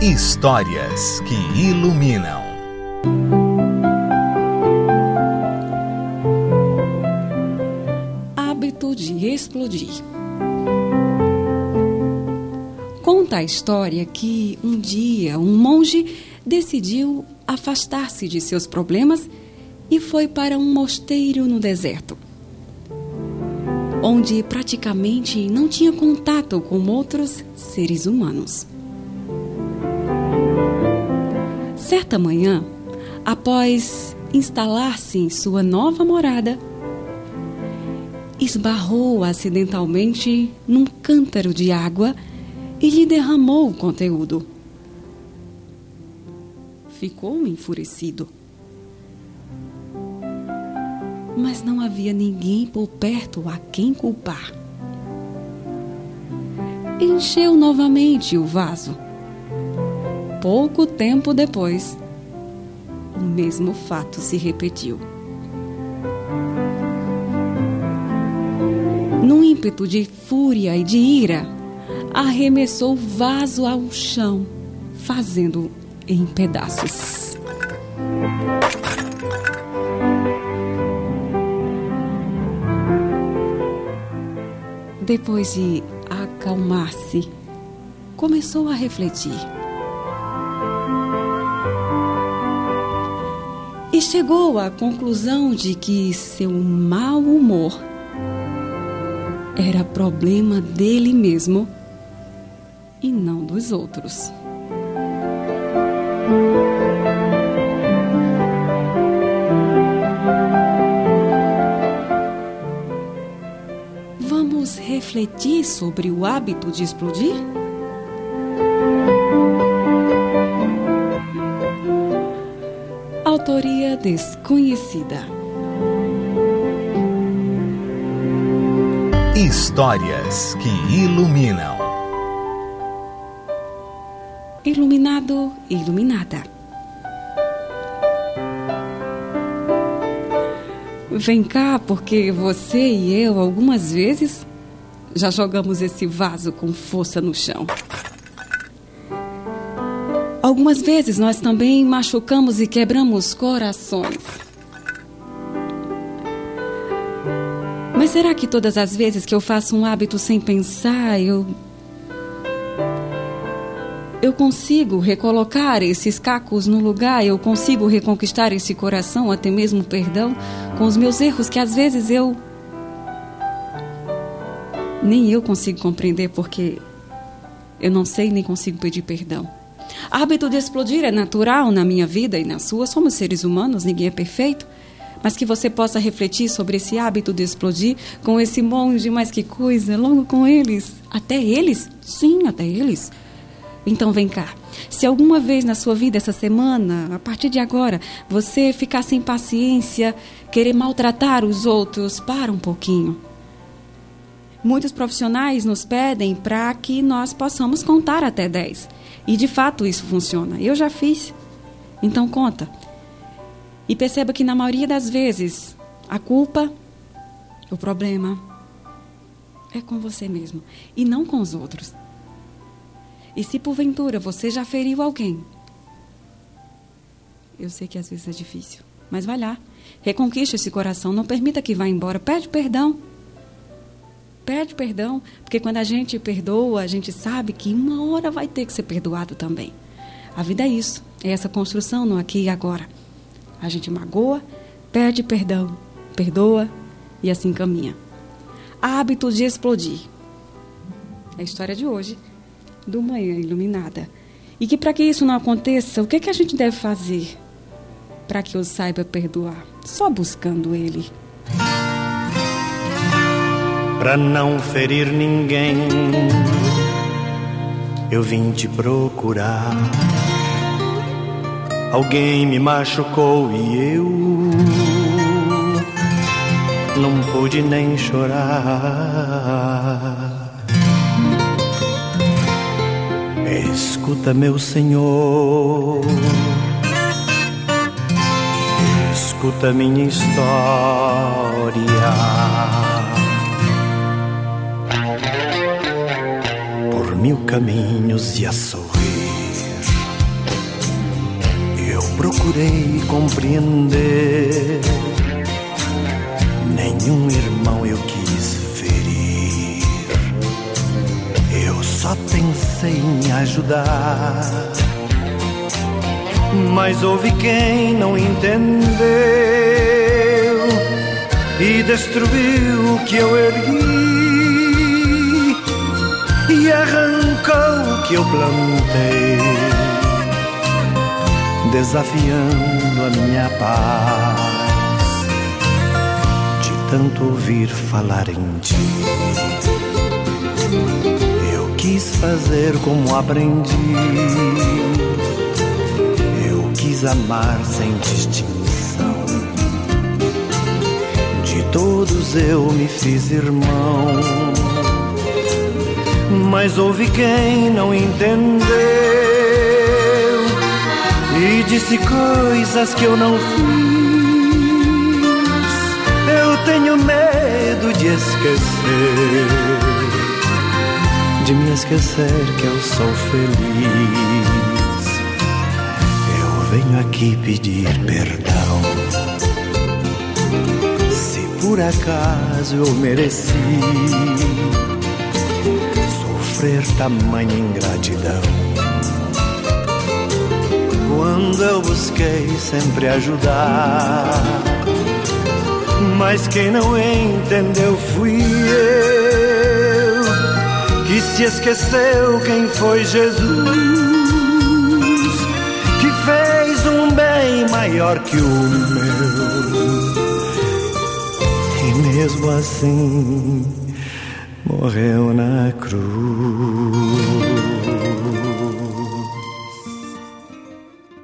Histórias que iluminam. Hábito de explodir. Conta a história que um dia um monge decidiu afastar-se de seus problemas e foi para um mosteiro no deserto, onde praticamente não tinha contato com outros seres humanos. Certa manhã, após instalar-se em sua nova morada, esbarrou acidentalmente num cântaro de água e lhe derramou o conteúdo. Ficou enfurecido. Mas não havia ninguém por perto a quem culpar. Encheu novamente o vaso Pouco tempo depois, o mesmo fato se repetiu. Num ímpeto de fúria e de ira, arremessou o vaso ao chão, fazendo em pedaços. Depois de acalmar-se, começou a refletir. E chegou à conclusão de que seu mau humor era problema dele mesmo e não dos outros. Vamos refletir sobre o hábito de explodir? Desconhecida. Histórias que iluminam. Iluminado, iluminada. Vem cá, porque você e eu, algumas vezes, já jogamos esse vaso com força no chão. Algumas vezes nós também machucamos e quebramos corações. Mas será que todas as vezes que eu faço um hábito sem pensar, eu. Eu consigo recolocar esses cacos no lugar, eu consigo reconquistar esse coração, até mesmo perdão, com os meus erros que às vezes eu. Nem eu consigo compreender porque eu não sei nem consigo pedir perdão. Hábito de explodir é natural na minha vida e na sua. Somos seres humanos, ninguém é perfeito. Mas que você possa refletir sobre esse hábito de explodir com esse monge, mas que coisa, logo com eles. Até eles? Sim, até eles. Então vem cá. Se alguma vez na sua vida essa semana, a partir de agora, você ficar sem paciência, querer maltratar os outros, para um pouquinho. Muitos profissionais nos pedem para que nós possamos contar até 10. E de fato isso funciona. Eu já fiz. Então conta. E perceba que na maioria das vezes a culpa, o problema é com você mesmo e não com os outros. E se porventura você já feriu alguém, eu sei que às vezes é difícil, mas vai lá, reconquiste esse coração, não permita que vá embora, pede perdão pede perdão, porque quando a gente perdoa, a gente sabe que uma hora vai ter que ser perdoado também. A vida é isso, é essa construção no aqui e agora. A gente magoa, pede perdão, perdoa e assim caminha. Hábito de explodir. É a história de hoje, do Manhã Iluminada. E que para que isso não aconteça, o que, que a gente deve fazer para que eu saiba perdoar? Só buscando Ele pra não ferir ninguém. Eu vim te procurar. Alguém me machucou e eu não pude nem chorar. Escuta, meu Senhor. Escuta minha história. Mil caminhos e a sorrir. Eu procurei compreender. Nenhum irmão eu quis ferir. Eu só pensei em ajudar. Mas houve quem não entendeu e destruiu o que eu ergui e arrancou o que eu plantei, desafiando a minha paz de tanto ouvir falar em ti. Eu quis fazer como aprendi quis amar sem distinção. De todos eu me fiz irmão, mas houve quem não entendeu e disse coisas que eu não fiz. Eu tenho medo de esquecer, de me esquecer que eu sou feliz venho aqui pedir perdão. Se por acaso eu mereci sofrer tamanha ingratidão. Quando eu busquei sempre ajudar, mas quem não entendeu fui eu, que se esqueceu quem foi Jesus maior que o meu. E mesmo assim morreu na cruz.